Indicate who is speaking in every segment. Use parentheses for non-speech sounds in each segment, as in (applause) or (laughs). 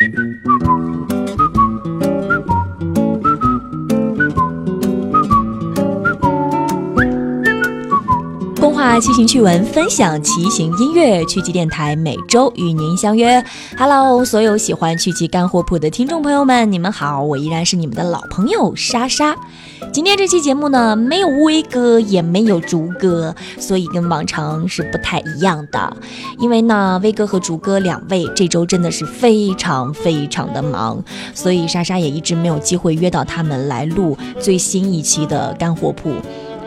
Speaker 1: Thank you. 骑行趣闻，分享骑行音乐，趣骑电台每周与您相约。Hello，所有喜欢趣骑干货铺的听众朋友们，你们好，我依然是你们的老朋友莎莎。今天这期节目呢，没有威哥，也没有竹哥，所以跟往常是不太一样的。因为呢，威哥和竹哥两位这周真的是非常非常的忙，所以莎莎也一直没有机会约到他们来录最新一期的干货铺。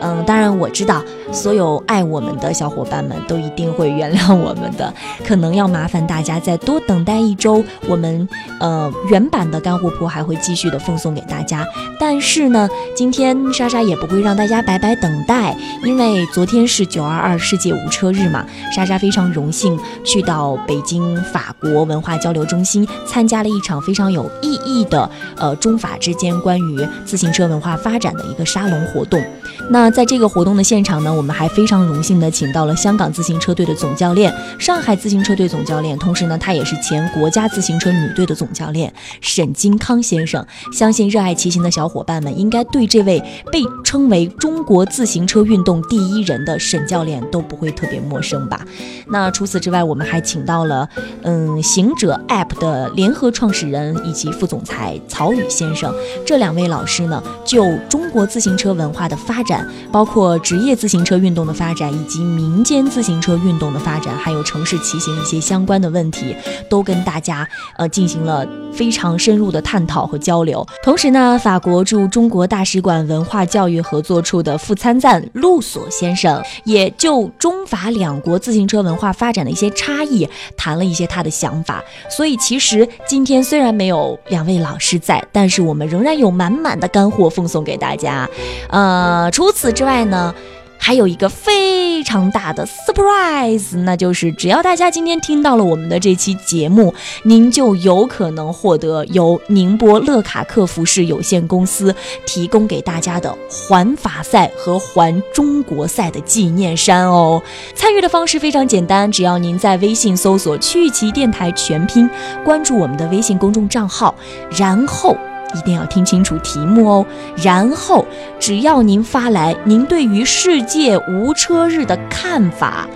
Speaker 1: 嗯，当然我知道，所有爱我们的小伙伴们都一定会原谅我们的，(laughs) 可能要麻烦大家再多等待一周，我们呃原版的干货铺还会继续的奉送给大家。但是呢，今天莎莎也不会让大家白白等待，因为昨天是九二二世界无车日嘛，莎莎非常荣幸去到北京法国文化交流中心参加了一场非常有意义的呃中法之间关于自行车文化发展的一个沙龙活动。那在这个活动的现场呢，我我们还非常荣幸的请到了香港自行车队的总教练、上海自行车队总教练，同时呢，他也是前国家自行车女队的总教练沈金康先生。相信热爱骑行的小伙伴们应该对这位被称为中国自行车运动第一人的沈教练都不会特别陌生吧？那除此之外，我们还请到了嗯行者 App 的联合创始人以及副总裁曹宇先生，这两位老师呢，就中国自行车文化的发展。包括职业自行车运动的发展，以及民间自行车运动的发展，还有城市骑行一些相关的问题，都跟大家呃进行了非常深入的探讨和交流。同时呢，法国驻中国大使馆文化教育合作处的副参赞陆索先生，也就中法两国自行车文化发展的一些差异谈了一些他的想法。所以其实今天虽然没有两位老师在，但是我们仍然有满满的干货奉送给大家。呃，除此之外呢，还有一个非常大的 surprise，那就是只要大家今天听到了我们的这期节目，您就有可能获得由宁波乐卡克服饰有限公司提供给大家的环法赛和环中国赛的纪念衫哦。参与的方式非常简单，只要您在微信搜索“趣奇电台全拼”，关注我们的微信公众账号，然后。一定要听清楚题目哦，然后只要您发来您对于世界无车日的看法，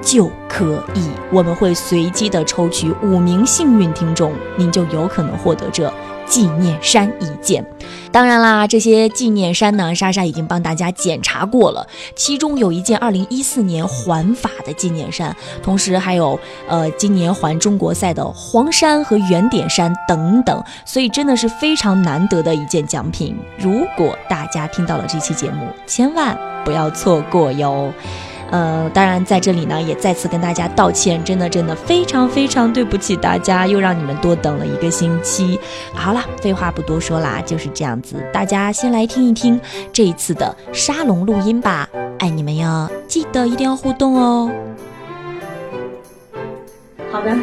Speaker 1: 就可以，我们会随机的抽取五名幸运听众，您就有可能获得这。纪念衫一件，当然啦，这些纪念衫呢，莎莎已经帮大家检查过了，其中有一件二零一四年环法的纪念衫，同时还有呃今年环中国赛的黄衫和圆点衫等等，所以真的是非常难得的一件奖品。如果大家听到了这期节目，千万不要错过哟。呃，当然在这里呢，也再次跟大家道歉，真的真的非常非常对不起大家，又让你们多等了一个星期。好了，废话不多说啦，就是这样子，大家先来听一听这一次的沙龙录音吧，爱你们哟，记得一定要互动哦。
Speaker 2: 好的，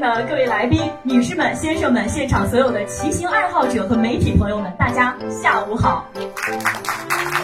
Speaker 2: 的各位来宾、女士们、先生们，现场所有的骑行爱好者和媒体朋友们，大家下午好。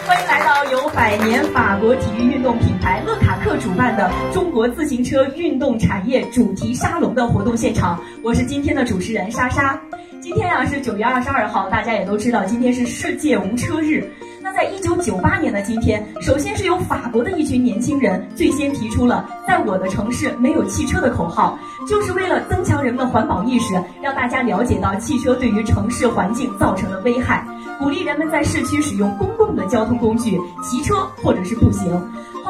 Speaker 2: 欢迎来到由百年法国体育运动品牌乐卡克主办的中国自行车运动产业主题沙龙的活动现场，我是今天的主持人莎莎。今天呀是九月二十二号，大家也都知道，今天是世界无车日。那在一九九八年的今天，首先是由法国的一群年轻人最先提出了“在我的城市没有汽车”的口号，就是为了增强人们的环保意识，让大家了解到汽车对于城市环境造成的危害。鼓励人们在市区使用公共的交通工具，骑车或者是步行。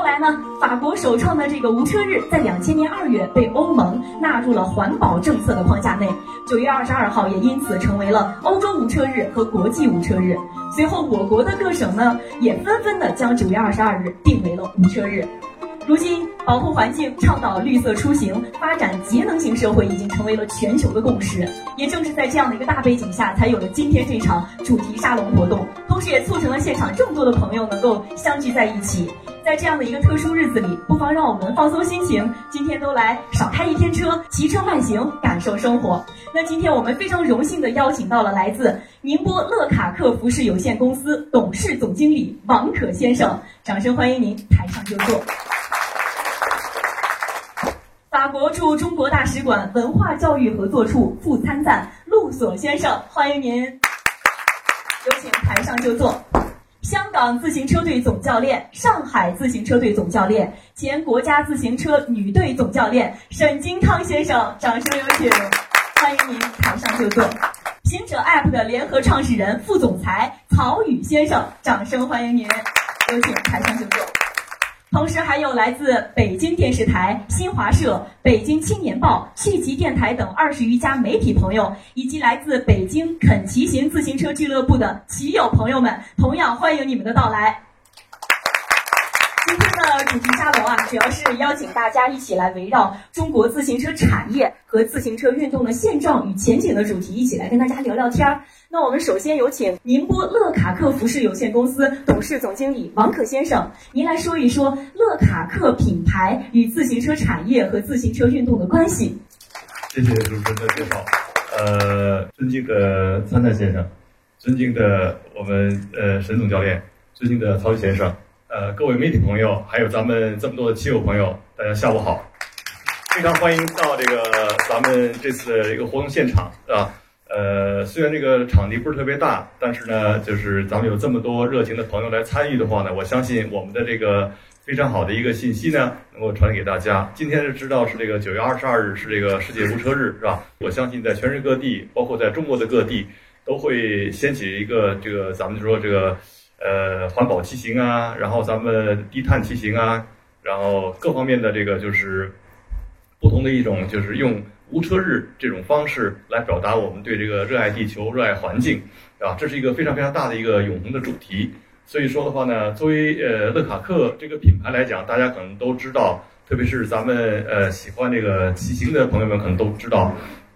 Speaker 2: 后来呢，法国首创的这个无车日，在两千年二月被欧盟纳入了环保政策的框架内。九月二十二号也因此成为了欧洲无车日和国际无车日。随后，我国的各省呢，也纷纷的将九月二十二日定为了无车日。如今，保护环境、倡导绿色出行、发展节能型社会已经成为了全球的共识。也正是在这样的一个大背景下，才有了今天这场主题沙龙活动，同时也促成了现场这么多的朋友能够相聚在一起。在这样的一个特殊日子里，不妨让我们放松心情，今天都来少开一天车，骑车慢行，感受生活。那今天我们非常荣幸的邀请到了来自宁波乐卡克服饰有限公司董事总经理王可先生，掌声欢迎您台上就坐。法国驻中国大使馆文化教育合作处副参赞陆锁先生，欢迎您，有请台上就座。香港自行车队总教练、上海自行车队总教练、前国家自行车女队总教练沈金康先生，掌声有请，欢迎您台上就坐。行者 App 的联合创始人、副总裁曹宇先生，掌声欢迎您，有请台上就坐。同时还有来自北京电视台、新华社、北京青年报、趣奇电台等二十余家媒体朋友，以及来自北京肯骑行自行车俱乐部的骑友朋友们，同样欢迎你们的到来。今天的主题沙龙啊，主要是邀请大家一起来围绕中国自行车产业和自行车运动的现状与前景的主题，一起来跟大家聊聊天儿。那我们首先有请宁波乐卡克服饰有限公司董事总经理王可先生，您来说一说乐卡克品牌与自行车产业和自行车运动的关系。
Speaker 3: 谢谢主持人的介绍。呃，尊敬的参赛先生，尊敬的我们呃沈总教练，尊敬的曹宇先生，呃各位媒体朋友，还有咱们这么多的棋友朋友，大家下午好。非常欢迎到这个咱们这次的一个活动现场，啊。呃，虽然这个场地不是特别大，但是呢，就是咱们有这么多热情的朋友来参与的话呢，我相信我们的这个非常好的一个信息呢，能够传递给大家。今天是知道是这个九月二十二日是这个世界无车日，是吧？我相信在全世界各地，包括在中国的各地，都会掀起一个这个咱们就说这个呃环保骑行啊，然后咱们低碳骑行啊，然后各方面的这个就是不同的一种就是用。无车日这种方式来表达我们对这个热爱地球、热爱环境，啊，这是一个非常非常大的一个永恒的主题。所以说的话呢，作为呃乐卡克这个品牌来讲，大家可能都知道，特别是咱们呃喜欢这个骑行的朋友们可能都知道，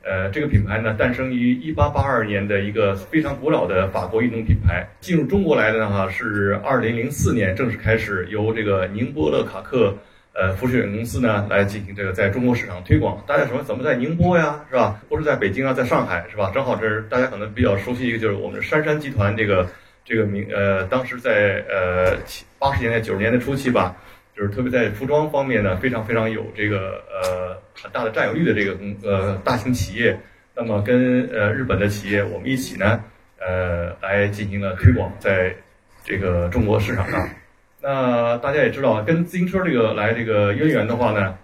Speaker 3: 呃，这个品牌呢诞生于一八八二年的一个非常古老的法国运动品牌，进入中国来的呢哈是二零零四年正式开始由这个宁波乐卡克。呃，服饰有限公司呢，来进行这个在中国市场推广。大家说怎么在宁波呀，是吧？不是在北京啊，在上海是吧？正好这是大家可能比较熟悉一个，就是我们杉杉集团这个这个名呃，当时在呃八十年代九十年代初期吧，就是特别在服装方面呢，非常非常有这个呃很大的占有率的这个公呃大型企业。那么跟呃日本的企业我们一起呢，呃来进行了推广，在这个中国市场上。那大家也知道，跟自行车这个来这个渊源的话呢，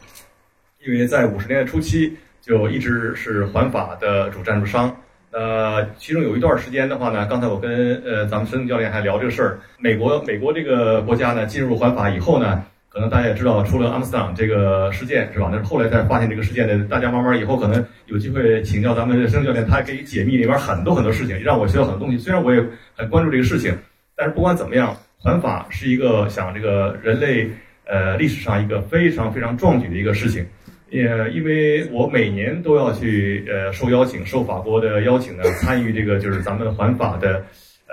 Speaker 3: 因为在五十年代初期就一直是环法的主赞助商。呃，其中有一段时间的话呢，刚才我跟呃咱们孙教练还聊这个事儿。美国美国这个国家呢进入环法以后呢，可能大家也知道，出了阿姆斯特朗这个事件是吧？那是后来才发现这个事件的。大家慢慢以后可能有机会请教咱们的申教练，他可以解密里边很多很多事情，让我学到很多东西。虽然我也很关注这个事情，但是不管怎么样。环法是一个想这个人类呃历史上一个非常非常壮举的一个事情，也因为我每年都要去呃受邀请，受法国的邀请呢，参与这个就是咱们环法的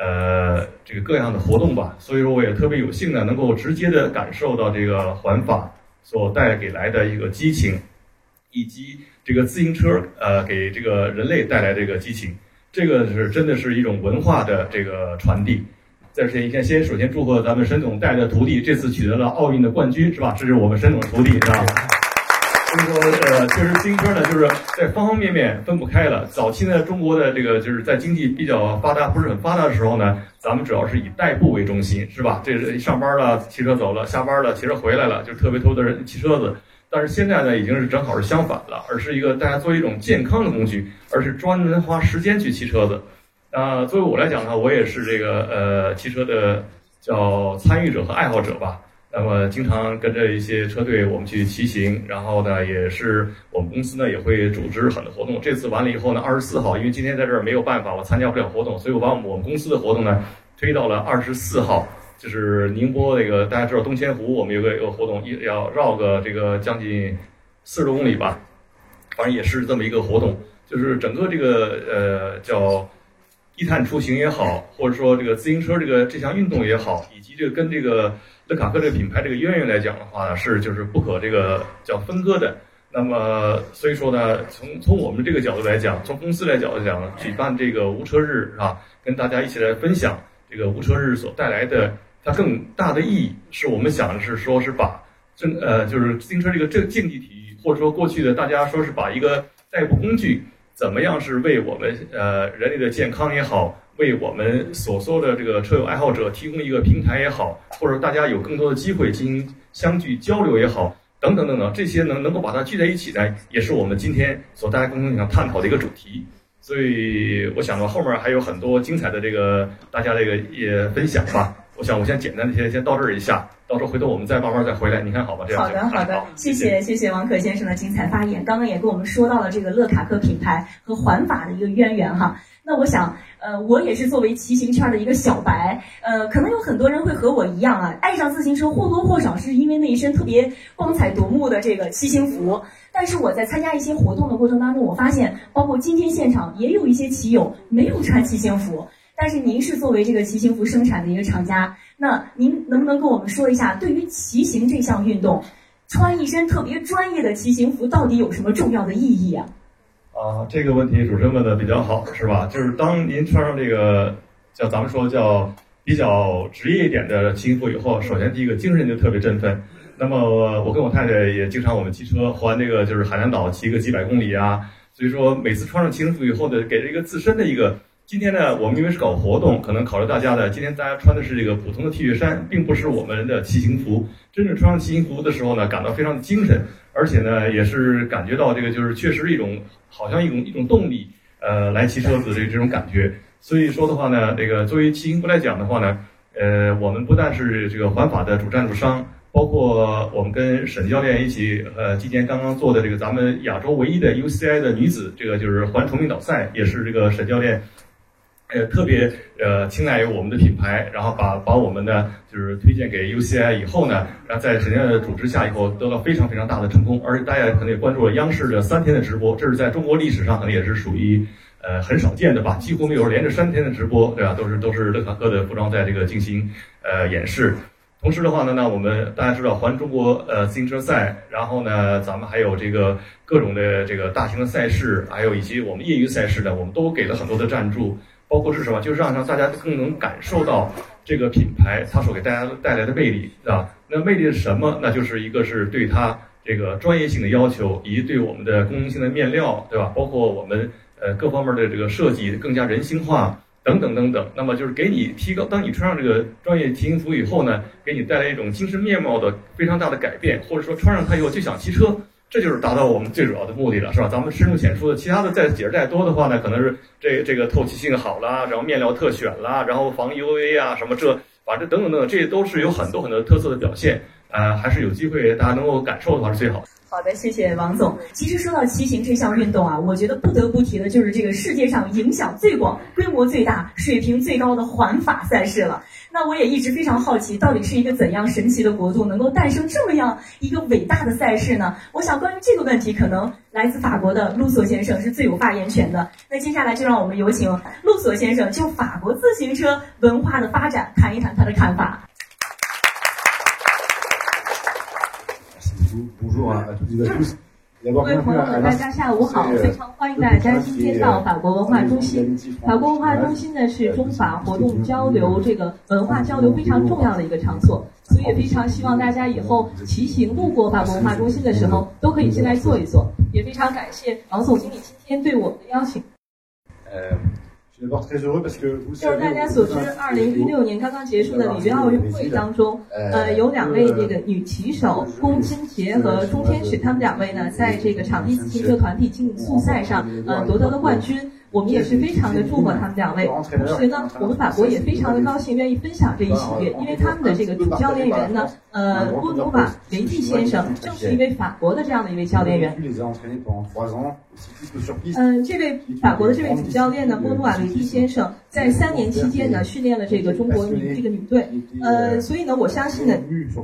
Speaker 3: 呃这个各样的活动吧，所以说我也特别有幸呢，能够直接的感受到这个环法所带给来的一个激情，以及这个自行车呃给这个人类带来这个激情，这个是真的是一种文化的这个传递。在这一天，先首先祝贺咱们沈总带的徒弟这次取得了奥运的冠军，是吧？这是我们沈总的徒弟，是吧？所以说，呃，确实自行车呢，就是在方方面面分不开了。早期呢，中国的这个就是在经济比较发达、不是很发达的时候呢，咱们主要是以代步为中心，是吧？这是上班了，骑车走了；下班了，骑车回来了，就特别多的人骑车子。但是现在呢，已经是正好是相反了，而是一个大家作为一种健康的工具，而是专门花时间去骑车子。啊，作为我来讲呢，我也是这个呃汽车的叫参与者和爱好者吧。那么经常跟着一些车队我们去骑行，然后呢，也是我们公司呢也会组织很多活动。这次完了以后呢，二十四号，因为今天在这儿没有办法，我参加不了活动，所以我把我们公司的活动呢推到了二十四号，就是宁波那个大家知道东钱湖，我们有个有个活动，一要绕个这个将近四十多公里吧，反正也是这么一个活动，就是整个这个呃叫。低碳出行也好，或者说这个自行车这个这项运动也好，以及这个跟这个乐卡克这个品牌这个渊源来讲的话，是就是不可这个叫分割的。那么所以说呢，从从我们这个角度来讲，从公司来角度讲，举办这个无车日啊，跟大家一起来分享这个无车日所带来的它更大的意义，是我们想的是说是把真呃就是自行车这个这竞技体育或者说过去的大家说是把一个代步工具怎么样是为我们呃人类的健康也好，为我们所说的这个车友爱好者提供一个平台也好，或者大家有更多的机会进行相聚交流也好，等等等等，这些能能够把它聚在一起呢，也是我们今天所大家共同想探讨的一个主题。所以我想呢，后面还有很多精彩的这个大家这个也分享吧。我想我先简单的先先到这儿一下，到时候回头我们再慢慢再回来，你看好吧？这样
Speaker 2: 好的好的，谢谢谢谢王可先生的精彩发言。刚刚也跟我们说到了这个乐卡克品牌和环法的一个渊源哈。那我想，呃，我也是作为骑行圈的一个小白，呃，可能有很多人会和我一样啊，爱上自行车或多或少是因为那一身特别光彩夺目的这个骑行服。但是我在参加一些活动的过程当中，我发现，包括今天现场也有一些骑友没有穿骑行服。但是您是作为这个骑行服生产的一个厂家，那您能不能跟我们说一下，对于骑行这项运动，穿一身特别专业的骑行服到底有什么重要的意义啊？
Speaker 3: 啊，这个问题主持人问的比较好，是吧？就是当您穿上这个叫咱们说叫比较职业一点的骑行服以后，首先第一个精神就特别振奋。那么我跟我太太也经常我们骑车环这个就是海南岛骑个几百公里啊，所以说每次穿上骑行服以后呢，给这个自身的一个。今天呢，我们因为是搞活动，可能考虑大家的。今天大家穿的是这个普通的 T 恤衫，并不是我们的骑行服。真正穿上骑行服的时候呢，感到非常的精神，而且呢，也是感觉到这个就是确实一种好像一种一种动力，呃，来骑车子的这种感觉。所以说的话呢，这个作为骑行服来讲的话呢，呃，我们不但是这个环法的主赞助商，包括我们跟沈教练一起，呃，今年刚刚做的这个咱们亚洲唯一的 UCI 的女子这个就是环崇明岛赛，也是这个沈教练。呃，特别呃青睐于我们的品牌，然后把把我们呢就是推荐给 UCI 以后呢，然后在沈教练的主持下以后得到非常非常大的成功，而且大家可能也关注了央视的三天的直播，这是在中国历史上可能也是属于呃很少见的吧，几乎没有连着三天的直播，对吧？都是都是乐卡克的服装在这个进行呃演示。同时的话呢，那我们大家知道环中国呃自行车赛，然后呢，咱们还有这个各种的这个大型的赛事，还有以及我们业余赛事呢，我们都给了很多的赞助。包括是什么？就是让让大家更能感受到这个品牌它所给大家带来的魅力，对吧？那魅力是什么？那就是一个是对它这个专业性的要求，以及对我们的功能性的面料，对吧？包括我们呃各方面的这个设计更加人性化等等等等。那么就是给你提高，当你穿上这个专业骑行服以后呢，给你带来一种精神面貌的非常大的改变，或者说穿上它以后就想骑车。这就是达到我们最主要的目的了，是吧？咱们深入浅出的，其他的再解释再多的话呢，可能是这这个透气性好啦，然后面料特选啦，然后防 UV 啊什么这，反正等等等等，这些都是有很多很多特色的表现。呃，还是有机会大家能够感受的话是最好的。
Speaker 2: 好的，谢谢王总。其实说到骑行这项运动啊，我觉得不得不提的就是这个世界上影响最广、规模最大、水平最高的环法赛事了。那我也一直非常好奇，到底是一个怎样神奇的国度，能够诞生这么样一个伟大的赛事呢？我想关于这个问题，可能来自法国的路索先生是最有发言权的。那接下来就让我们有请路索先生就法国自行车文化的发展谈一谈他的看法。
Speaker 4: 各位朋友们，大家下午好！非常欢迎大家今天到法国文化中心。法国文化中心呢是中法活动交流、这个文化交流非常重要的一个场所，所以也非常希望大家以后骑行路过法国文化中心的时候，都可以进来坐一坐。也非常感谢王总经理今天对我们的邀请。就是大家所知，二零一六年刚刚结束的里约奥运会当中，呃，有两位这个女骑手龚金杰和钟天使，她们两位呢，在这个场地自行车团体竞速赛上，呃，夺得了冠军。我们也是非常的祝贺他们两位，同时呢，我们法国也非常的高兴，愿意分享这一喜悦，因为他们的这个主教练员呢，呃，波努瓦雷蒂先生，正是一位法国的这样的一位教练员。嗯，这位法国的这位主教练呢，波努瓦雷蒂先生，在三年期间呢，训练了这个中国女这个女队，呃，所以呢，我相信呢，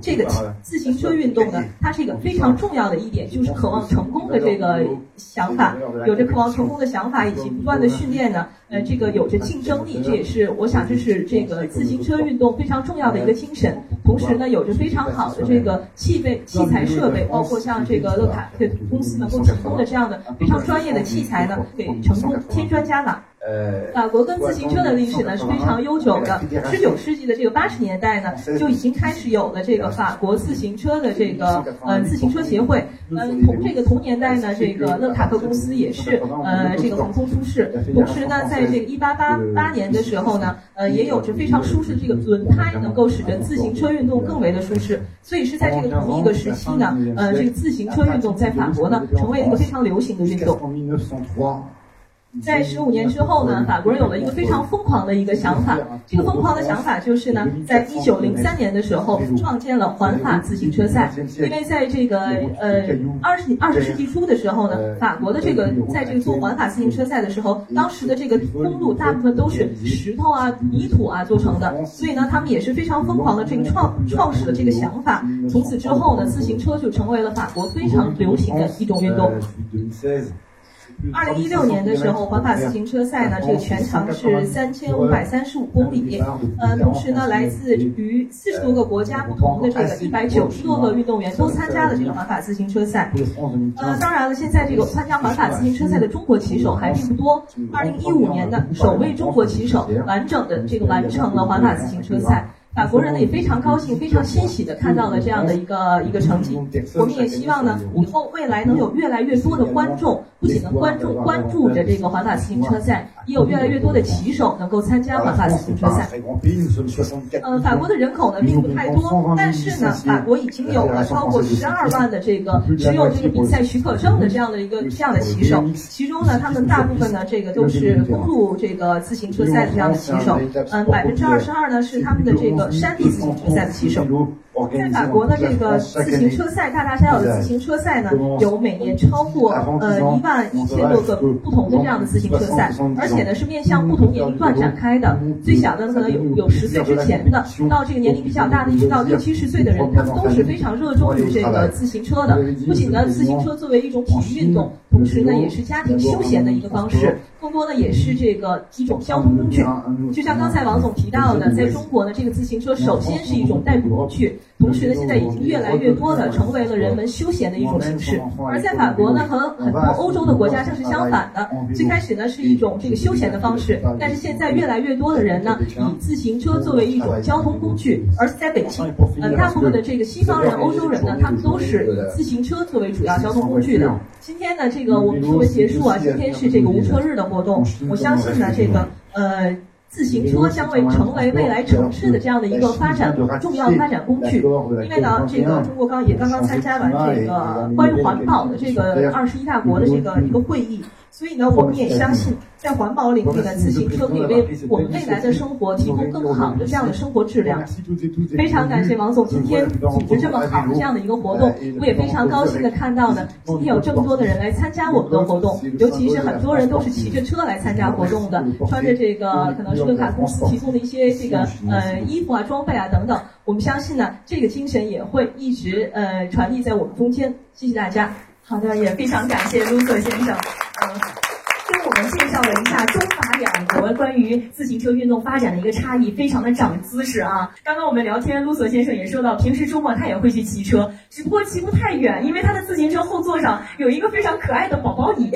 Speaker 4: 这个自行车运动呢，它是一个非常重要的一点，就是渴望成功的这个想法，有着渴望成功的想法以及不断。的训练呢，呃，这个有着竞争力，这也是我想这是这个自行车运动非常重要的一个精神。同时呢，有着非常好的这个器备、器材设备，包括像这个乐卡克公司能够提供的这样的非常专业的器材呢，给成功添砖加瓦。法国跟自行车的历史呢是非常悠久的。十九世纪的这个八十年代呢，就已经开始有了这个法国自行车的这个呃自行车协会。嗯，同这个同年代呢，这个勒卡特公司也是呃这个横空出世。同时呢，在这个一八八八年的时候呢，呃也有着非常舒适的这个轮胎，能够使得自行车运动更为的舒适。所以是在这个同一个时期呢，呃这个自行车运动在法国呢成为了一个非常流行的运动。在十五年之后呢，法国人有了一个非常疯狂的一个想法。这个疯狂的想法就是呢，在一九零三年的时候创建了环法自行车赛。因为在这个呃二十二十世纪初的时候呢，法国的这个在这个做环法自行车赛的时候，当时的这个公路大部分都是石头啊、泥土啊做成的，所以呢，他们也是非常疯狂的这个创创始了这个想法。从此之后呢，自行车就成为了法国非常流行的一种运动。二零一六年的时候，环法自行车赛呢，这个全长是三千五百三十五公里。呃，同时呢，来自于四十多个国家不同的这个一百九十多个运动员都参加了这个环法自行车赛。呃，当然了，现在这个参加环法自行车赛的中国骑手还并不多。二零一五年的首位中国骑手完整的这个完成了环法自行车赛。法国人呢也非常高兴，非常欣喜的看到了这样的一个一个成绩。我们也希望呢，以后未来能有越来越多的观众，不仅能关注关注着这个环法自行车赛，也有越来越多的骑手能够参加环法自行车赛。呃，法国的人口呢并不太多，但是呢，法国已经有了超过十二万的这个持有这个比赛许可证的这样的一个这样的骑手，其中呢，他们大部分呢这个都是公路这个自行车赛的这样的骑手。嗯，百分之二十二呢是他们的这个。山地自行车赛的骑手。在法国的这个自行车赛，大大小小的自行车赛呢，有每年超过呃一万一千多个不同的这样的自行车赛，而且呢是面向不同年龄段展开的。最小的可能有有十岁之前的，到这个年龄比较大的一直到六七十岁的人，他们都是非常热衷于这个自行车的。不仅呢，自行车作为一种体育运动，同时呢也是家庭休闲的一个方式，更多的也是这个一种交通工具。就像刚才王总提到的，在中国呢，这个自行车首先是一种代步工具。同时呢，现在已经越来越多的成为了人们休闲的一种形式。而在法国呢，和很多欧洲的国家正是相反的。最开始呢是一种这个休闲的方式，但是现在越来越多的人呢，以自行车作为一种交通工具。而在北京，呃，大部分的这个西方人、欧洲人呢，他们都是以自行车作为主要交通工具的。今天呢，这个我们作为结束啊，今天是这个无车日的活动。我相信呢，这个呃。自行车将会成为未来城市的这样的一个发展重要发展工具，因为呢，这个中国刚也刚刚参加完这个关于环保的这个二十一大国的这个一个会议。所以呢，我们也相信，在环保领域呢，自行车可以为我们未来的生活提供更好的这样的生活质量。非常感谢王总今天组织这么好的这样的一个活动，我也非常高兴的看到呢，今天有这么多的人来参加我们的活动，尤其是很多人都是骑着车来参加活动的，穿着这个可能是乐卡公司提供的一些这个呃衣服啊、装备啊等等。我们相信呢，这个精神也会一直呃传递在我们中间。谢谢大家。好的，也非常感谢卢瑟先生。介绍了一下中法两国关于自行车运动发展的一个差异，非常的长姿势啊。刚刚我们聊天，卢索先生也说到，平时周末他也会去骑车，只不过骑不太远，因为他的自行车后座上有一个非常可爱的宝宝椅。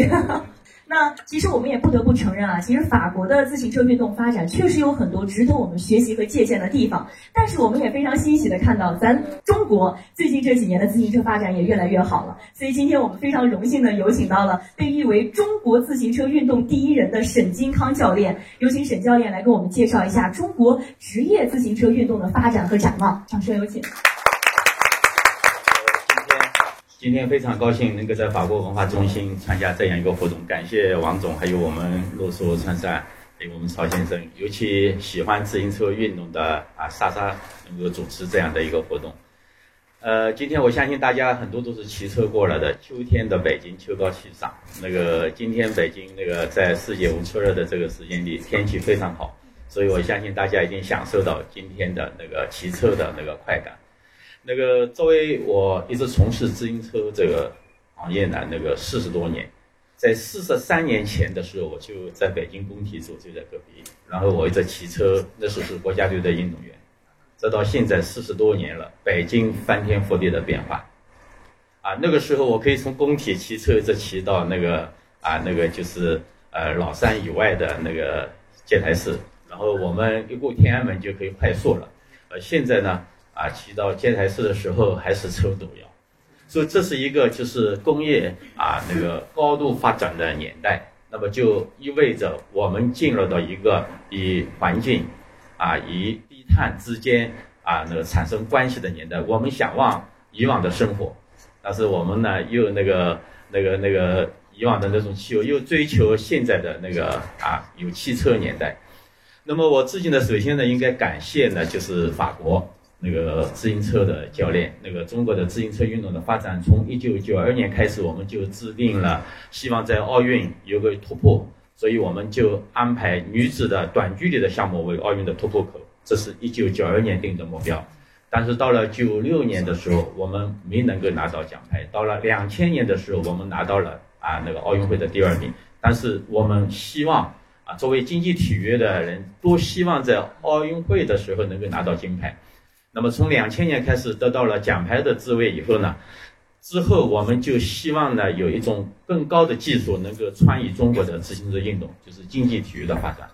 Speaker 4: 那其实我们也不得不承认啊，其实法国的自行车运动发展确实有很多值得我们学习和借鉴的地方。但是我们也非常欣喜的看到，咱中国最近这几年的自行车发展也越来越好了。所以今天我们非常荣幸的有请到了被誉为中国自行车运动第一人的沈金康教练，有请沈教练来给我们介绍一下中国职业自行车运动的发展和展望。掌声有请。
Speaker 5: 今天非常高兴能够在法国文化中心参加这样一个活动，感谢王总，还有我们洛苏川山，还有我们曹先生，尤其喜欢自行车运动的啊莎莎能够主持这样的一个活动。呃，今天我相信大家很多都是骑车过来的，秋天的北京秋高气爽，那个今天北京那个在世界无车日的这个时间里天气非常好，所以我相信大家已经享受到今天的那个骑车的那个快感。那个作为我一直从事自行车这个行业呢，那个四十多年，在四十三年前的时候，我就在北京工体住，就在隔壁。然后我一直骑车，那时候是国家队的运动员。这到现在四十多年了，北京翻天覆地的变化。啊，那个时候我可以从工体骑车一直骑到那个啊，那个就是呃老山以外的那个戒台寺，然后我们一过天安门就可以快速了。呃，现在呢，啊，骑到建材市的时候还是抽毒药，所以这是一个就是工业啊那个高度发展的年代，那么就意味着我们进入到一个以环境啊以低碳之间啊那个产生关系的年代。我们想望以往的生活，但是我们呢又那个那个那个。以往的那种汽油，又追求现在的那个啊，有汽车年代。那么我自己呢，首先呢，应该感谢呢，就是法国那个自行车的教练。那个中国的自行车运动的发展，从一九九二年开始，我们就制定了希望在奥运有个突破，所以我们就安排女子的短距离的项目为奥运的突破口。这是一九九二年定的目标。但是到了九六年的时候，我们没能够拿到奖牌。到了两千年的时候，我们拿到了。啊，那个奥运会的第二名，但是我们希望啊，作为竞技体育的人，多希望在奥运会的时候能够拿到金牌。那么从两千年开始得到了奖牌的滋味以后呢，之后我们就希望呢有一种更高的技术能够参与中国的自行车运动，就是竞技体育的发展。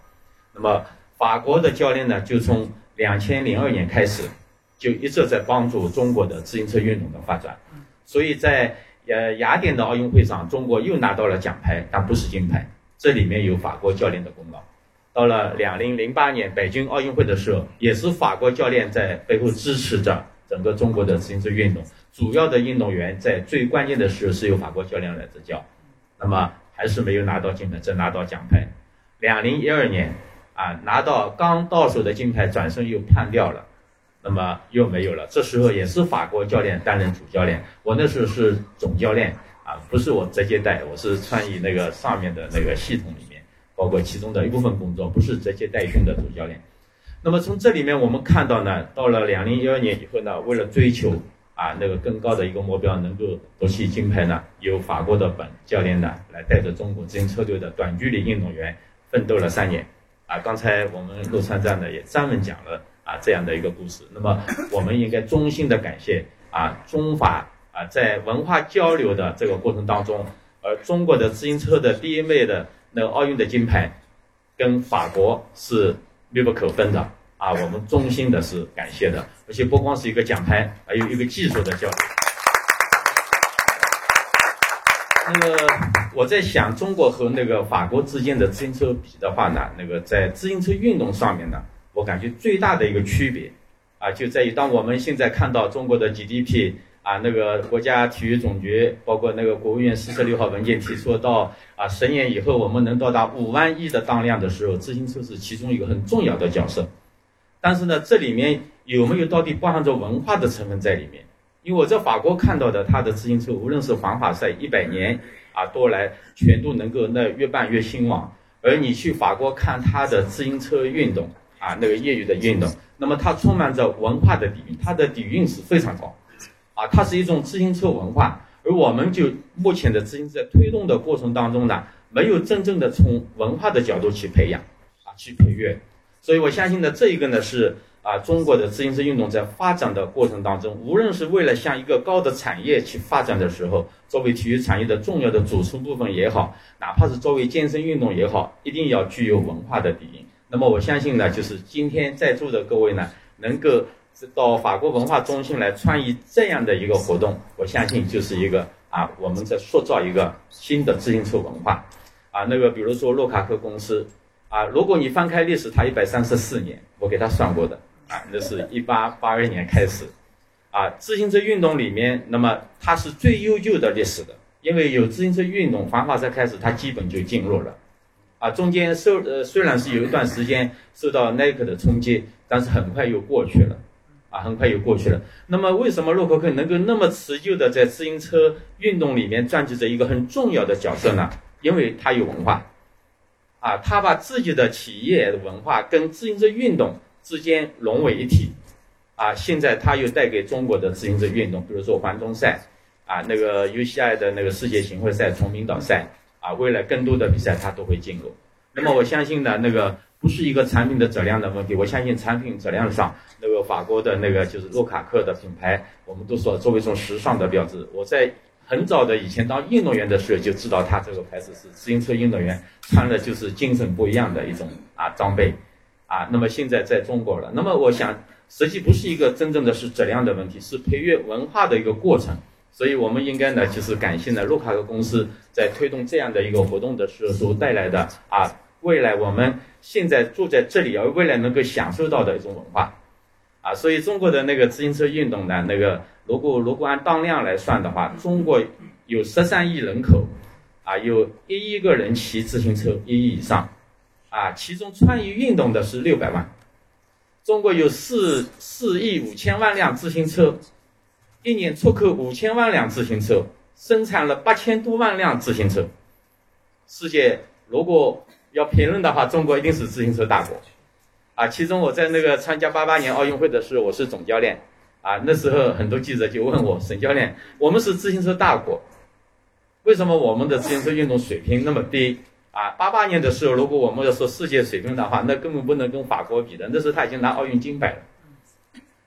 Speaker 5: 那么法国的教练呢，就从两千零二年开始，就一直在帮助中国的自行车运动的发展。所以在呃，雅典的奥运会上，中国又拿到了奖牌，但不是金牌。这里面有法国教练的功劳。到了两零零八年北京奥运会的时候，也是法国教练在背后支持着整个中国的自行车运动。主要的运动员在最关键的时候是由法国教练来执教，那么还是没有拿到金牌，只拿到奖牌。两零一二年，啊，拿到刚到手的金牌，转身又判掉了。那么又没有了。这时候也是法国教练担任主教练，我那时候是总教练啊，不是我直接带，我是参与那个上面的那个系统里面，包括其中的一部分工作，不是直接带训的主教练。那么从这里面我们看到呢，到了两零一二年以后呢，为了追求啊那个更高的一个目标，能够夺取金牌呢，由法国的本教练呢来带着中国自行车队的短距离运动员奋斗了三年。啊，刚才我们陆川站呢也专门讲了。啊，这样的一个故事，那么我们应该衷心的感谢啊，中法啊，在文化交流的这个过程当中，而中国的自行车的第一位的那奥运的金牌，跟法国是密不可分的啊，我们衷心的是感谢的，而且不光是一个奖牌，还有一个技术的交流。那个我在想，中国和那个法国之间的自行车比的话呢，那个在自行车运动上面呢。我感觉最大的一个区别，啊，就在于当我们现在看到中国的 GDP 啊，那个国家体育总局，包括那个国务院四十六号文件提出到啊，十年以后我们能到达五万亿的当量的时候，自行车是其中一个很重要的角色。但是呢，这里面有没有到底包含着文化的成分在里面？因为我在法国看到的，它的自行车无论是环法赛一百年啊多来，全都能够那越办越兴旺。而你去法国看它的自行车运动。啊，那个业余的运动，那么它充满着文化的底蕴，它的底蕴是非常高，啊，它是一种自行车文化，而我们就目前的自行车推动的过程当中呢，没有真正的从文化的角度去培养，啊，去培育，所以我相信呢，这一个呢是啊，中国的自行车运动在发展的过程当中，无论是为了向一个高的产业去发展的时候，作为体育产业的重要的组成部分也好，哪怕是作为健身运动也好，一定要具有文化的底蕴。那么我相信呢，就是今天在座的各位呢，能够是到法国文化中心来参与这样的一个活动，我相信就是一个啊，我们在塑造一个新的自行车文化，啊，那个比如说洛卡克公司，啊，如果你翻开历史，它一百三十四年，我给他算过的，啊，那是一八八二年开始，啊，自行车运动里面，那么它是最悠久的历史的，因为有自行车运动，环法赛开始，它基本就进入了。啊，中间受呃虽然是有一段时间受到耐克的冲击，但是很快又过去了，啊，很快又过去了。那么为什么洛克克能够那么持久的在自行车运动里面占据着一个很重要的角色呢？因为他有文化，啊，他把自己的企业文化跟自行车运动之间融为一体，啊，现在他又带给中国的自行车运动，比如说环中赛，啊，那个 UCI 的那个世界巡回赛崇明岛赛。啊，未来更多的比赛他都会进入。那么我相信呢，那个不是一个产品的质量的问题。我相信产品质量上，那个法国的那个就是洛卡克的品牌，我们都说作为一种时尚的标志。我在很早的以前当运动员的时候就知道他这个牌子是自行车运动员穿的就是精神不一样的一种啊装备，啊，那么现在在中国了，那么我想实际不是一个真正的是质量的问题，是培育文化的一个过程，所以我们应该呢就是感谢呢洛卡克公司在推动这样的一个活动的时候所带来的啊，未来我们现在住在这里而未来能够享受到的一种文化，啊，所以中国的那个自行车运动呢那个。如果如果按当量来算的话，中国有十三亿人口，啊，有一亿个人骑自行车，一亿以上，啊，其中参与运动的是六百万。中国有四四亿五千万辆自行车，一年出口五千万辆自行车，生产了八千多万辆自行车。世界如果要评论的话，中国一定是自行车大国，啊，其中我在那个参加八八年奥运会的时候，我是总教练。啊，那时候很多记者就问我沈教练，我们是自行车大国，为什么我们的自行车运动水平那么低？啊，八八年的时候，如果我们要说世界水平的话，那根本不能跟法国比的。那时候他已经拿奥运金牌了。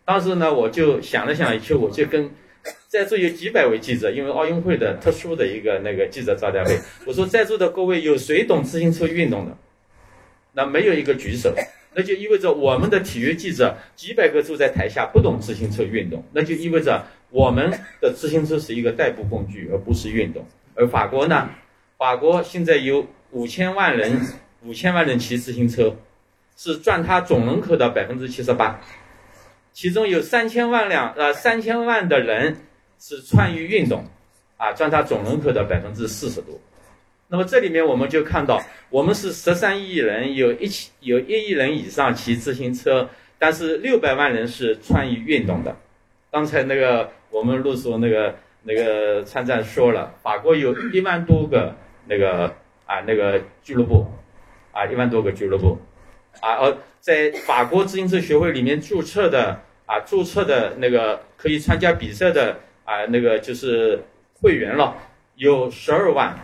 Speaker 5: 当时呢，我就想了想，去我就跟 (laughs) 在座有几百位记者，因为奥运会的特殊的一个那个记者招待会，(laughs) 我说在座的各位有谁懂自行车运动的？那没有一个举手。(laughs) 那就意味着我们的体育记者几百个坐在台下不懂自行车运动，那就意味着我们的自行车是一个代步工具，而不是运动。而法国呢？法国现在有五千万人，五千万人骑自行车，是占它总人口的百分之七十八，其中有三千万辆呃三千万的人是参与运动，啊，占它总人口的百分之四十多。那么这里面我们就看到，我们是十三亿人，有一千有一亿人以上骑自行车，但是六百万人是参与运动的。刚才那个我们陆叔那个那个参战说了，法国有一万多个那个啊那个俱乐部，啊一万多个俱乐部，啊而在法国自行车学会里面注册的啊注册的那个可以参加比赛的啊那个就是会员了，有十二万。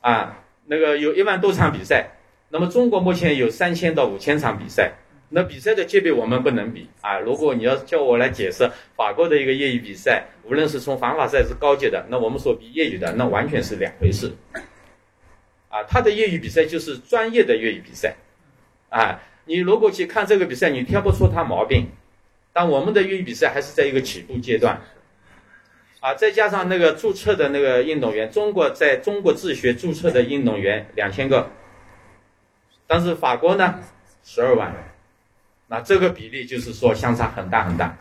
Speaker 5: 啊，那个有一万多场比赛，那么中国目前有三千到五千场比赛，那比赛的级别我们不能比啊。如果你要叫我来解释法国的一个业余比赛，无论是从防法赛是高级的，那我们所比业余的那完全是两回事。啊，他的业余比赛就是专业的业余比赛，啊，你如果去看这个比赛，你挑不出他毛病，但我们的业余比赛还是在一个起步阶段。啊，再加上那个注册的那个运动员，中国在中国自学注册的运动员两千个，但是法国呢，十二万，那这个比例就是说相差很大很大。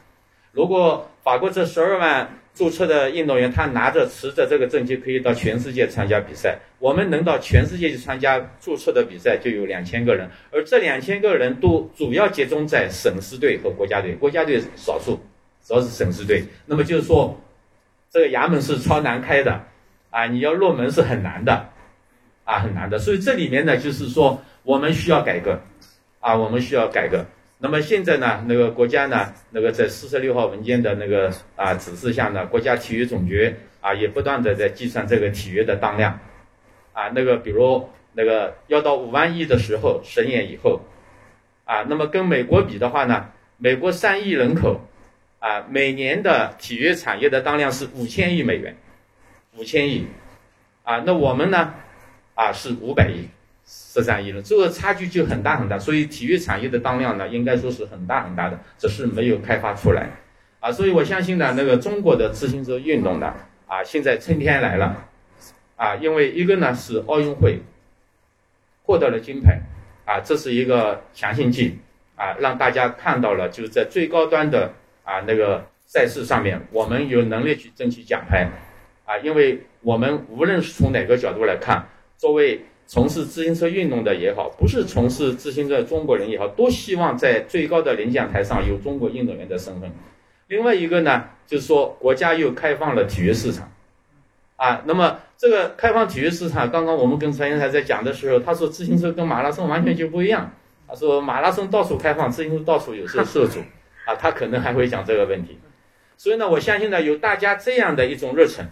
Speaker 5: 如果法国这十二万注册的运动员，他拿着持着这个证就可以到全世界参加比赛，我们能到全世界去参加注册的比赛就有两千个人，而这两千个人都主要集中在省市队和国家队，国家队少数，主要是省市队。那么就是说。这个衙门是超难开的，啊，你要入门是很难的，啊，很难的。所以这里面呢，就是说我们需要改革，啊，我们需要改革。那么现在呢，那个国家呢，那个在四十六号文件的那个啊指示下呢，国家体育总局啊也不断的在计算这个体育的当量，啊，那个比如那个要到五万亿的时候，十年以后，啊，那么跟美国比的话呢，美国三亿人口。啊，每年的体育产业的当量是五千亿美元，五千亿，啊，那我们呢，啊是五百亿，十三亿了，这个差距就很大很大，所以体育产业的当量呢，应该说是很大很大的，只是没有开发出来，啊，所以我相信呢，那个中国的自行车运动呢，啊，现在春天来了，啊，因为一个呢是奥运会获得了金牌，啊，这是一个强心剂，啊，让大家看到了就是在最高端的。啊，那个赛事上面，我们有能力去争取奖牌，啊，因为我们无论是从哪个角度来看，作为从事自行车运动的也好，不是从事自行车的中国人也好，都希望在最高的领奖台上有中国运动员的身份。另外一个呢，就是说国家又开放了体育市场，啊，那么这个开放体育市场，刚刚我们跟陈先生在讲的时候，他说自行车跟马拉松完全就不一样，他说马拉松到处开放，自行车到处有时候涉阻。啊，他可能还会讲这个问题，所以呢，我相信呢，有大家这样的一种热忱，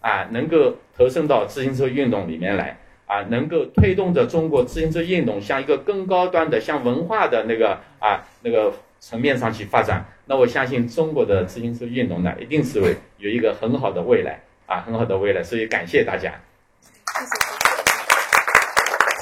Speaker 5: 啊，能够投身到自行车运动里面来，啊，能够推动着中国自行车运动向一个更高端的、向文化的那个啊那个层面上去发展。那我相信中国的自行车运动呢，一定是有一个很好的未来啊，很好的未来。所以感谢大家。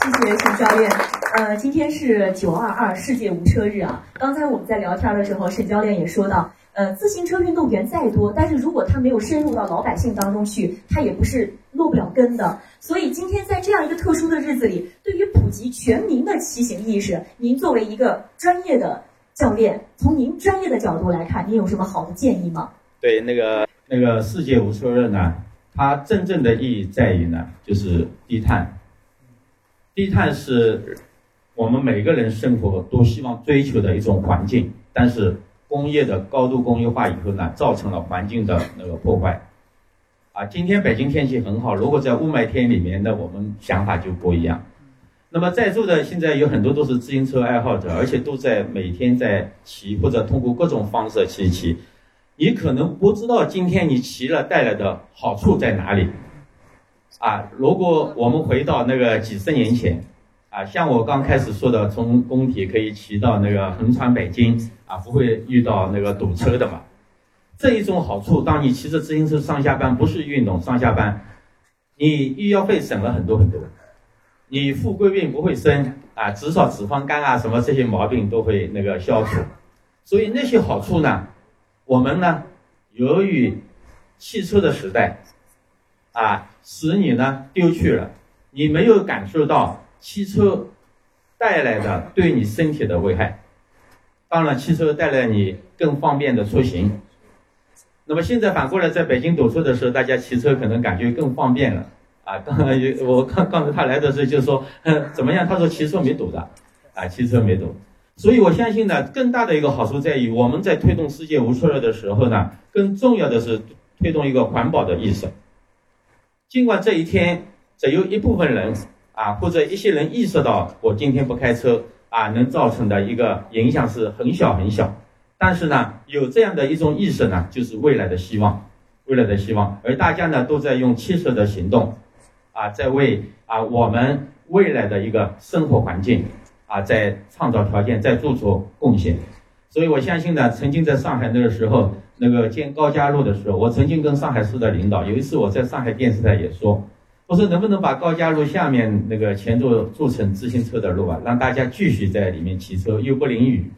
Speaker 2: 谢谢沈教练。呃，今天是九二二世界无车日啊。刚才我们在聊天的时候，沈教练也说到，呃，自行车运动员再多，但是如果他没有深入到老百姓当中去，他也不是落不了根的。所以今天在这样一个特殊的日子里，对于普及全民的骑行意识，您作为一个专业的教练，从您专业的角度来看，您有什么好的建议吗？
Speaker 5: 对，那个那个世界无车日呢，它真正的意义在于呢，就是低碳。低碳是我们每个人生活都希望追求的一种环境，但是工业的高度工业化以后呢，造成了环境的那个破坏。啊，今天北京天气很好，如果在雾霾天里面，那我们想法就不一样。那么在座的现在有很多都是自行车爱好者，而且都在每天在骑或者通过各种方式骑骑。你可能不知道今天你骑了带来的好处在哪里。啊，如果我们回到那个几十年前，啊，像我刚开始说的，从工体可以骑到那个横穿北京，啊，不会遇到那个堵车的嘛。这一种好处，当你骑着自行车上下班，不是运动上下班，你医药费省了很多很多，你富贵病不会生啊，至少脂肪肝啊什么这些毛病都会那个消除。所以那些好处呢，我们呢，由于汽车的时代。啊，使你呢丢去了，你没有感受到汽车带来的对你身体的危害。当然，汽车带来你更方便的出行。那么现在反过来，在北京堵车的时候，大家骑车可能感觉更方便了。啊，(laughs) 刚刚有我刚刚才他来的时候就说，怎么样？他说骑车没堵的，啊，骑车没堵。所以我相信呢，更大的一个好处在于，我们在推动世界无车日的时候呢，更重要的是推动一个环保的意识。尽管这一天只有一部分人啊，或者一些人意识到我今天不开车啊，能造成的一个影响是很小很小，但是呢，有这样的一种意识呢，就是未来的希望，未来的希望。而大家呢，都在用切实的行动啊，在为啊我们未来的一个生活环境啊，在创造条件，在做出贡献。所以我相信呢，曾经在上海那个时候。那个建高架路的时候，我曾经跟上海市的领导，有一次我在上海电视台也说，我说能不能把高架路下面那个前座做成自行车的路啊，让大家继续在里面骑车又不淋雨，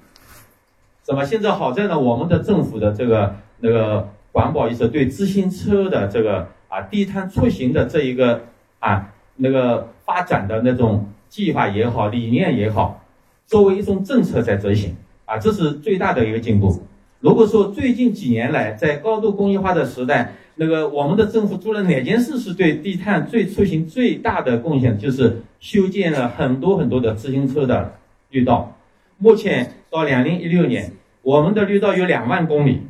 Speaker 5: 怎么？现在好在呢，我们的政府的这个那个环保意识，对自行车的这个啊低碳出行的这一个啊那个发展的那种计划也好，理念也好，作为一种政策在执行啊，这是最大的一个进步。如果说最近几年来，在高度工业化的时代，那个我们的政府做了哪件事是对低碳、最出行最大的贡献？就是修建了很多很多的自行车的绿道。目前到两零一六年，我们的绿道有两万公里，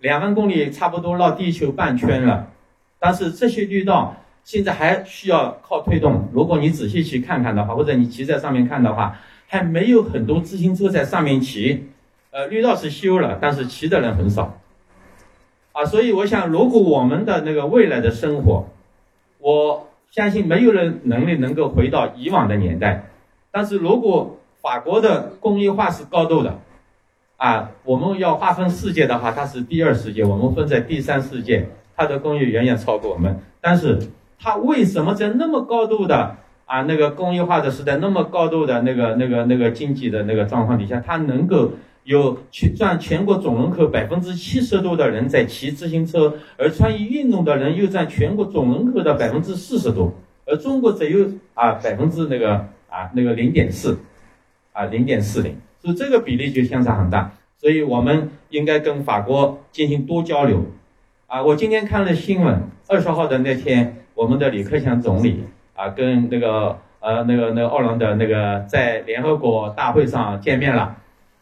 Speaker 5: 两万公里差不多绕地球半圈了。但是这些绿道现在还需要靠推动。如果你仔细去看看的话，或者你骑在上面看的话，还没有很多自行车在上面骑。呃，绿道是修了，但是骑的人很少，啊，所以我想，如果我们的那个未来的生活，我相信没有人能力能够回到以往的年代，但是如果法国的工业化是高度的，啊，我们要划分世界的话，它是第二世界，我们分在第三世界，它的工业远远超过我们，但是它为什么在那么高度的啊那个工业化的时代，那么高度的那个那个那个经济的那个状况底下，它能够？有全占全国总人口百分之七十多的人在骑自行车，而参与运动的人又占全国总人口的百分之四十多，而中国只有啊百分之那个啊那个零点四，啊零点四零，所以这个比例就相差很大，所以我们应该跟法国进行多交流，啊，我今天看了新闻，二十号的那天，我们的李克强总理啊跟那个呃那个那个奥朗的那个在联合国大会上见面了。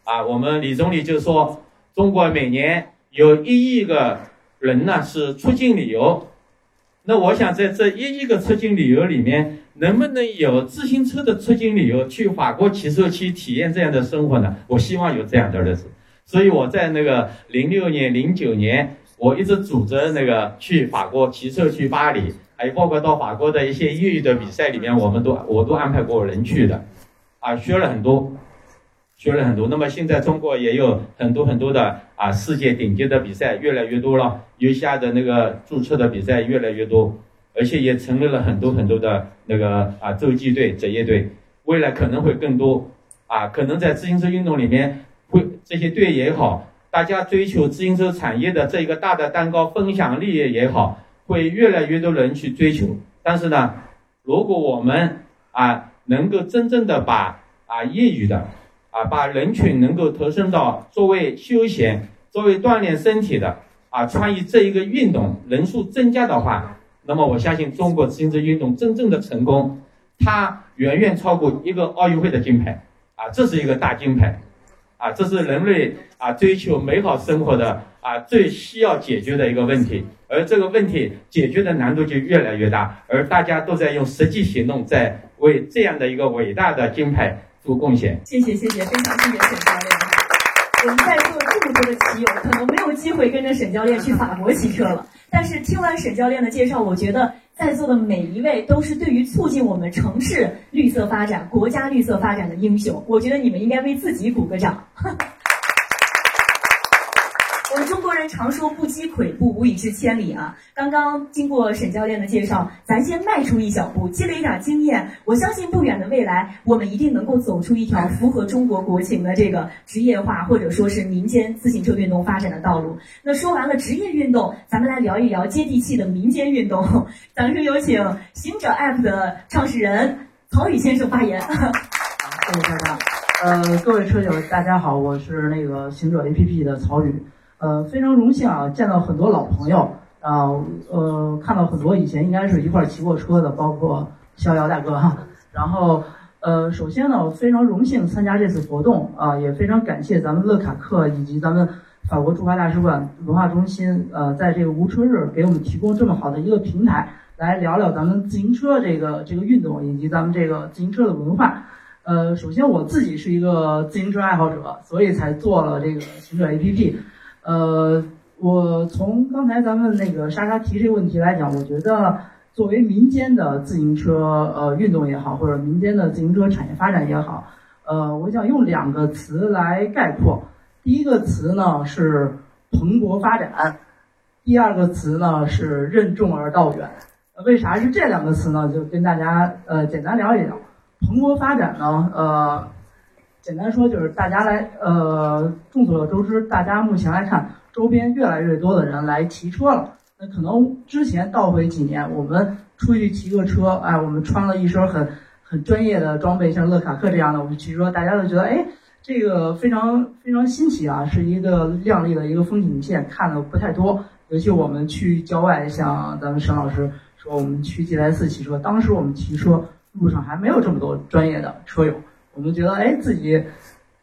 Speaker 5: 啊，我们李总理就说，中国每年有一亿个人呢是出境旅游，那我想在这一亿个出境旅游里面，能不能有自行车的出境旅游，去法国骑车去体验这样的生活呢？我希望有这样的日子，所以我在那个零六年、零九年，我一直组织那个去法国骑车去巴黎，还有包括到法国的一些业余的比赛里面，我们都我都安排过人去的，啊，学了很多。学了很多。那么现在中国也有很多很多的啊世界顶尖的比赛越来越多了，游下的那个注册的比赛越来越多，而且也成立了很多很多的那个啊洲际队、职业队，未来可能会更多啊，可能在自行车运动里面会这些队也好，大家追求自行车产业的这一个大的蛋糕分享利益也好，会越来越多人去追求。但是呢，如果我们啊能够真正的把啊业余的啊把人群能够投身到作为休闲、作为锻炼身体的啊参与这一个运动人数增加的话，那么我相信中国自行车运动真正的成功，它远远超过一个奥运会的金牌啊，这是一个大金牌啊，这是人类啊追求美好生活的啊最需要解决的一个问题，而这个问题解决的难度就越来越大，而大家都在用实际行动在为这样的一个伟大的金牌做贡献。
Speaker 2: 谢谢谢谢，非常谢谢沈教练。我们在座这么多的骑友，可能没有机会跟着沈教练去法国骑车了。但是听完沈教练的介绍，我觉得在座的每一位都是对于促进我们城市绿色发展、国家绿色发展的英雄。我觉得你们应该为自己鼓个掌。常说“不积跬步，无以至千里”啊。刚刚经过沈教练的介绍，咱先迈出一小步，积累一点经验。我相信不远的未来，我们一定能够走出一条符合中国国情的这个职业化或者说是民间自行车运动发展的道路。那说完了职业运动，咱们来聊一聊接地气的民间运动。掌声有请行者 App 的创始人曹宇先生发言。(laughs)
Speaker 6: 谢谢大家。呃，各位车友，大家好，我是那个行者 APP 的曹宇。呃，非常荣幸啊，见到很多老朋友啊，呃，看到很多以前应该是一块骑过车的，包括逍遥大哥哈。(laughs) 然后，呃，首先呢，我非常荣幸参加这次活动啊，也非常感谢咱们乐卡克以及咱们法国驻华大使馆文化中心，呃，在这个无车日给我们提供这么好的一个平台，来聊聊咱们自行车这个这个运动以及咱们这个自行车的文化。呃，首先我自己是一个自行车爱好者，所以才做了这个行者 APP。呃，我从刚才咱们那个莎莎提这个问题来讲，我觉得作为民间的自行车呃运动也好，或者民间的自行车产业发展也好，呃，我想用两个词来概括。第一个词呢是蓬勃发展，第二个词呢是任重而道远。为啥是这两个词呢？就跟大家呃简单聊一聊。蓬勃发展呢，呃。简单说就是大家来，呃，众所周知，大家目前来看，周边越来越多的人来骑车了。那可能之前倒回几年，我们出去骑个车，哎，我们穿了一身很很专业的装备，像乐卡克这样的，我们骑车，大家都觉得，哎，这个非常非常新奇啊，是一个亮丽的一个风景线，看的不太多。尤其我们去郊外，像咱们沈老师说，我们去吉来寺骑车，当时我们骑车路上还没有这么多专业的车友。我们觉得，哎，自己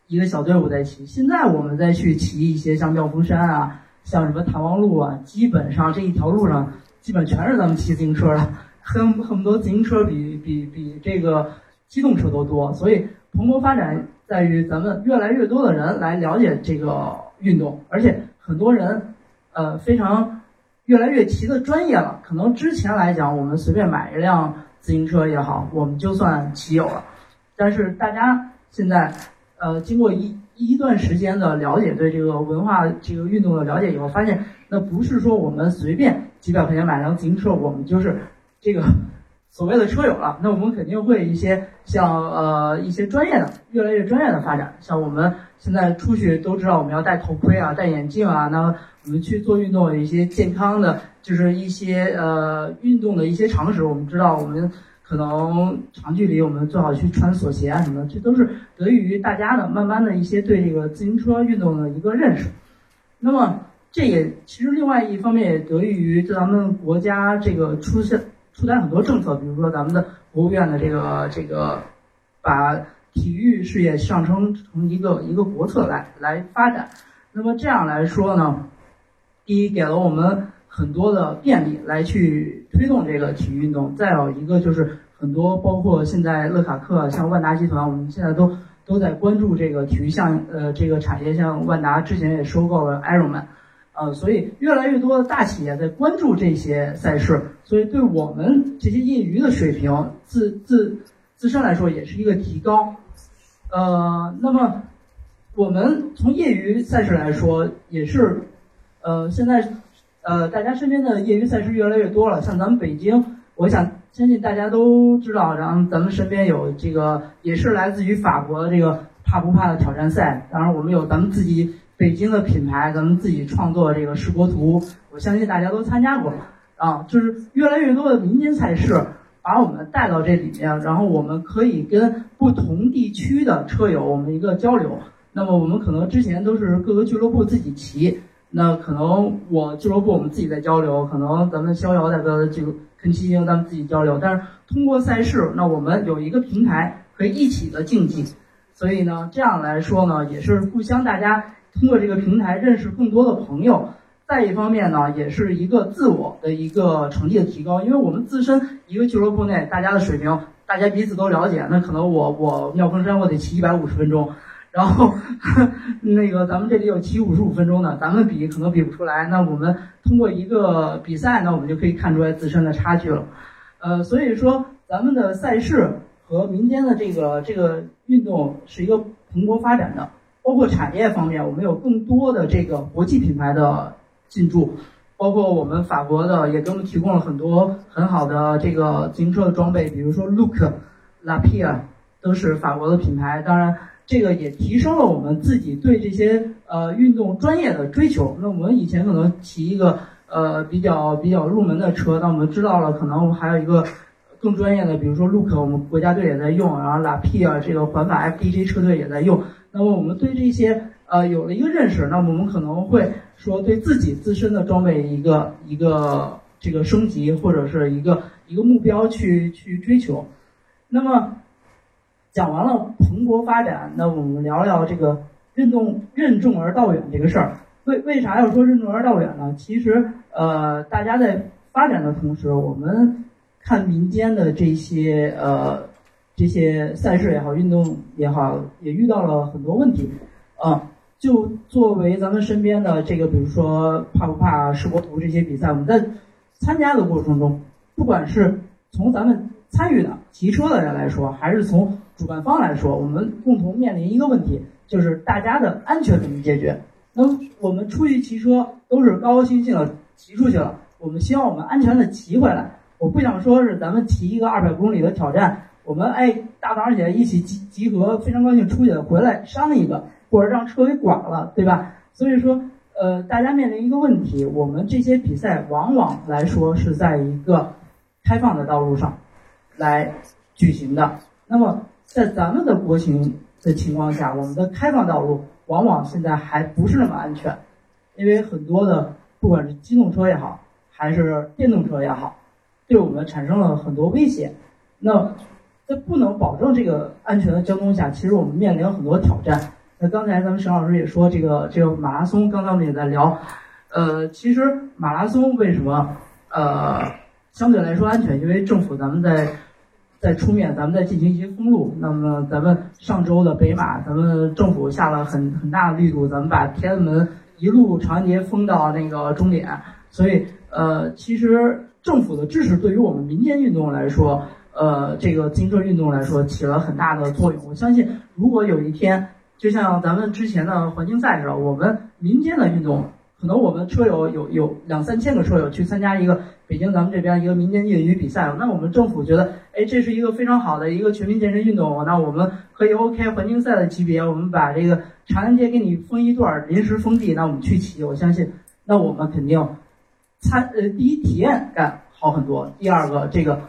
Speaker 6: 一个小队伍在骑。现在我们再去骑一些像妙峰山啊，像什么谭王路啊，基本上这一条路上，基本全是咱们骑自行车的，恨恨不得自行车比比比这个机动车都多。所以蓬勃发展在于咱们越来越多的人来了解这个运动，而且很多人呃非常越来越骑的专业了。可能之前来讲，我们随便买一辆自行车也好，我们就算骑友了。但是大家现在，呃，经过一一段时间的了解，对这个文化、这个运动的了解以后，发现那不是说我们随便几百块钱买辆自行车，我们就是这个所谓的车友了。那我们肯定会一些像呃一些专业的，越来越专业的发展。像我们现在出去都知道，我们要戴头盔啊，戴眼镜啊。那我们去做运动，有一些健康的，就是一些呃运动的一些常识，我们知道我们。可能长距离我们最好去穿锁鞋啊什么的，这都是得益于大家的慢慢的一些对这个自行车运动的一个认识。那么这也其实另外一方面也得益于咱们国家这个出现出台很多政策，比如说咱们的国务院的这个这个把体育事业上升成一个一个国策来来发展。那么这样来说呢，第一给了我们。很多的便利来去推动这个体育运动，再有一个就是很多包括现在乐卡克像万达集团，我们现在都都在关注这个体育项呃这个产业，像万达之前也收购了 Ironman，呃，所以越来越多的大企业在关注这些赛事，所以对我们这些业余的水平自自自身来说也是一个提高，呃，那么我们从业余赛事来说，也是，呃，现在，呃，大家身边的业余赛事越来越多了。像咱们北京，我想相信大家都知道，然后咱们身边有这个，也是来自于法国的这个怕不怕的挑战赛。当然，我们有咱们自己北京的品牌，咱们自己创作这个世博图，我相信大家都参加过。啊，就是越来越多的民间赛事把我们带到这里面，然后我们可以跟不同地区的车友我们一个交流。那么我们可能之前都是各个俱乐部自己骑，那可能我俱乐部我们自己在交流，可能咱们逍遥在各个俱跟骑行咱们自己交流。但是通过赛事，那我们有一个平台可以一起的竞技，所以呢，这样来说呢，也是互相大家通过这个平台认识更多的朋友。再一方面呢，也是一个自我的一个成绩的提高，因为我们自身一个俱乐部内大家的水平，大家彼此都了解。那可能我我妙峰山我得骑一百五十分钟。然后，(laughs) 那个咱们这里有骑五十五分钟的，咱们比可能比不出来。那我们通过一个比赛呢，我们就可以看出来自身的差距了。呃，所以说咱们的赛事和民间的这个这个运动是一个蓬勃发展的，包括产业方面，我们有更多的这个国际品牌的进驻，包括我们法国的也给我们提供了很多很好的这个自行车的装备，比如说 Look、Lapierre 都是法国的品牌，当然。这个也提升了我们自己对这些呃运动专业的追求。那我们以前可能骑一个呃比较比较入门的车，那我们知道了，可能我们还有一个更专业的，比如说 Look，我们国家队也在用，然后 La P 啊，这个环法 FDJ 车队也在用。那么我们对这些呃有了一个认识，那我们可能会说对自己自身的装备一个一个这个升级，或者是一个一个目标去去追求。那么。讲完了蓬勃发展，那我们聊聊这个运动任重而道远这个事儿。为为啥要说任重而道远呢？其实，呃，大家在发展的同时，我们看民间的这些呃这些赛事也好，运动也好，也遇到了很多问题。啊，就作为咱们身边的这个，比如说怕不怕世博图这些比赛，我们在参加的过程中，不管是从咱们参与的骑车的人来说，还是从主办方来说，我们共同面临一个问题，就是大家的安全怎么解决？那我们出去骑车都是高高兴兴的骑出去了，我们希望我们安全的骑回来。我不想说是咱们骑一个二百公里的挑战，我们哎大早上起来一起集集合，非常高兴出去了，回来伤一个或者让车给剐了，对吧？所以说，呃，大家面临一个问题，我们这些比赛往往来说是在一个开放的道路上来举行的，那么。在咱们的国情的情况下，我们的开放道路往往现在还不是那么安全，因为很多的不管是机动车也好，还是电动车也好，对我们产生了很多威胁。那在不能保证这个安全的交通下，其实我们面临很多挑战。那刚才咱们沈老师也说，这个这个马拉松，刚才我们也在聊，呃，其实马拉松为什么呃相对来说安全？因为政府咱们在。再出面，咱们再进行一些封路。那么，咱们上周的北马，咱们政府下了很很大的力度，咱们把天安门一路长安街封到那个终点。所以，呃，其实政府的支持对于我们民间运动来说，呃，这个自行车运动来说起了很大的作用。我相信，如果有一天，就像咱们之前的环境赛似的，我们民间的运动。可能我们车友有有两三千个车友去参加一个北京咱们这边一个民间业余比赛，那我们政府觉得，哎，这是一个非常好的一个全民健身运动，那我们可以 OK 环境赛的级别，我们把这个长安街给你封一段临时封闭，那我们去骑，我相信，那我们肯定参呃第一体验感好很多，第二个这个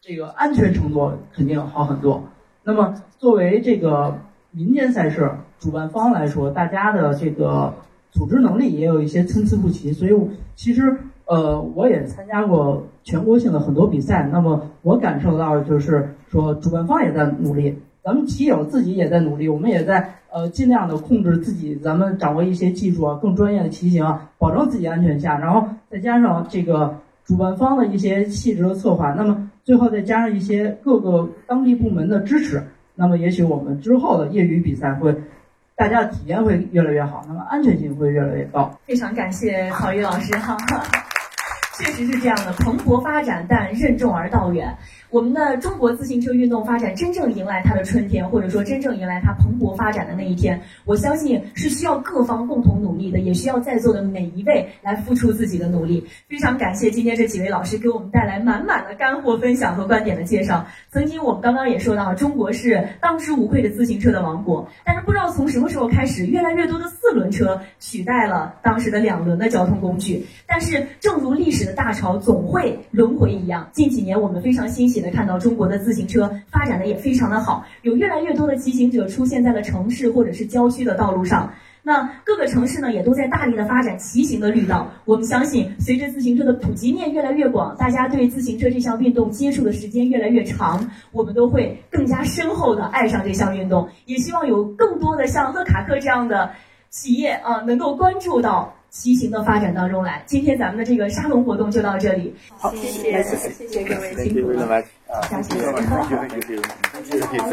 Speaker 6: 这个安全程度肯定好很多。那么作为这个民间赛事主办方来说，大家的这个。组织能力也有一些参差不齐，所以其实呃，我也参加过全国性的很多比赛。那么我感受到就是说，主办方也在努力，咱们骑友自己也在努力，我们也在呃尽量的控制自己，咱们掌握一些技术啊，更专业的骑行，保证自己安全下，然后再加上这个主办方的一些细致的策划，那么最后再加上一些各个当地部门的支持，那么也许我们之后的业余比赛会。大家的体验会越来越好，那么安全性会越来越高。
Speaker 2: 非常感谢郝宇老师哈，(laughs) 确实是这样的，蓬勃发展，但任重而道远。我们的中国自行车运动发展真正迎来它的春天，或者说真正迎来它蓬勃发展的那一天，我相信是需要各方共同努力的，也需要在座的每一位来付出自己的努力。非常感谢今天这几位老师给我们带来满满的干货分享和观点的介绍。曾经我们刚刚也说到，中国是当之无愧的自行车的王国，但是不知道从什么时候开始，越来越多的四轮车取代了当时的两轮的交通工具。但是正如历史的大潮总会轮回一样，近几年我们非常欣喜的看到中国的自行车发展的也非常的好，有越来越多的骑行者出现在了城市或者是郊区的道路上。那各个城市呢，也都在大力的发展骑行的绿道。我们相信，随着自行车的普及面越来越广，大家对自行车这项运动接触的时间越来越长，我们都会更加深厚的爱上这项运动。也希望有更多的像乐卡克这样的企业啊，能够关注到骑行的发展当中来。今天咱们的这个沙龙活动就到这里，好，谢谢，谢谢各位辛苦了，下期再见。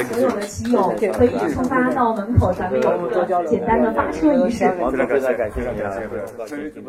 Speaker 2: 所有的骑友可以出发到门口，咱们有一个简单的发车仪式。
Speaker 7: 非常感谢，非常感谢。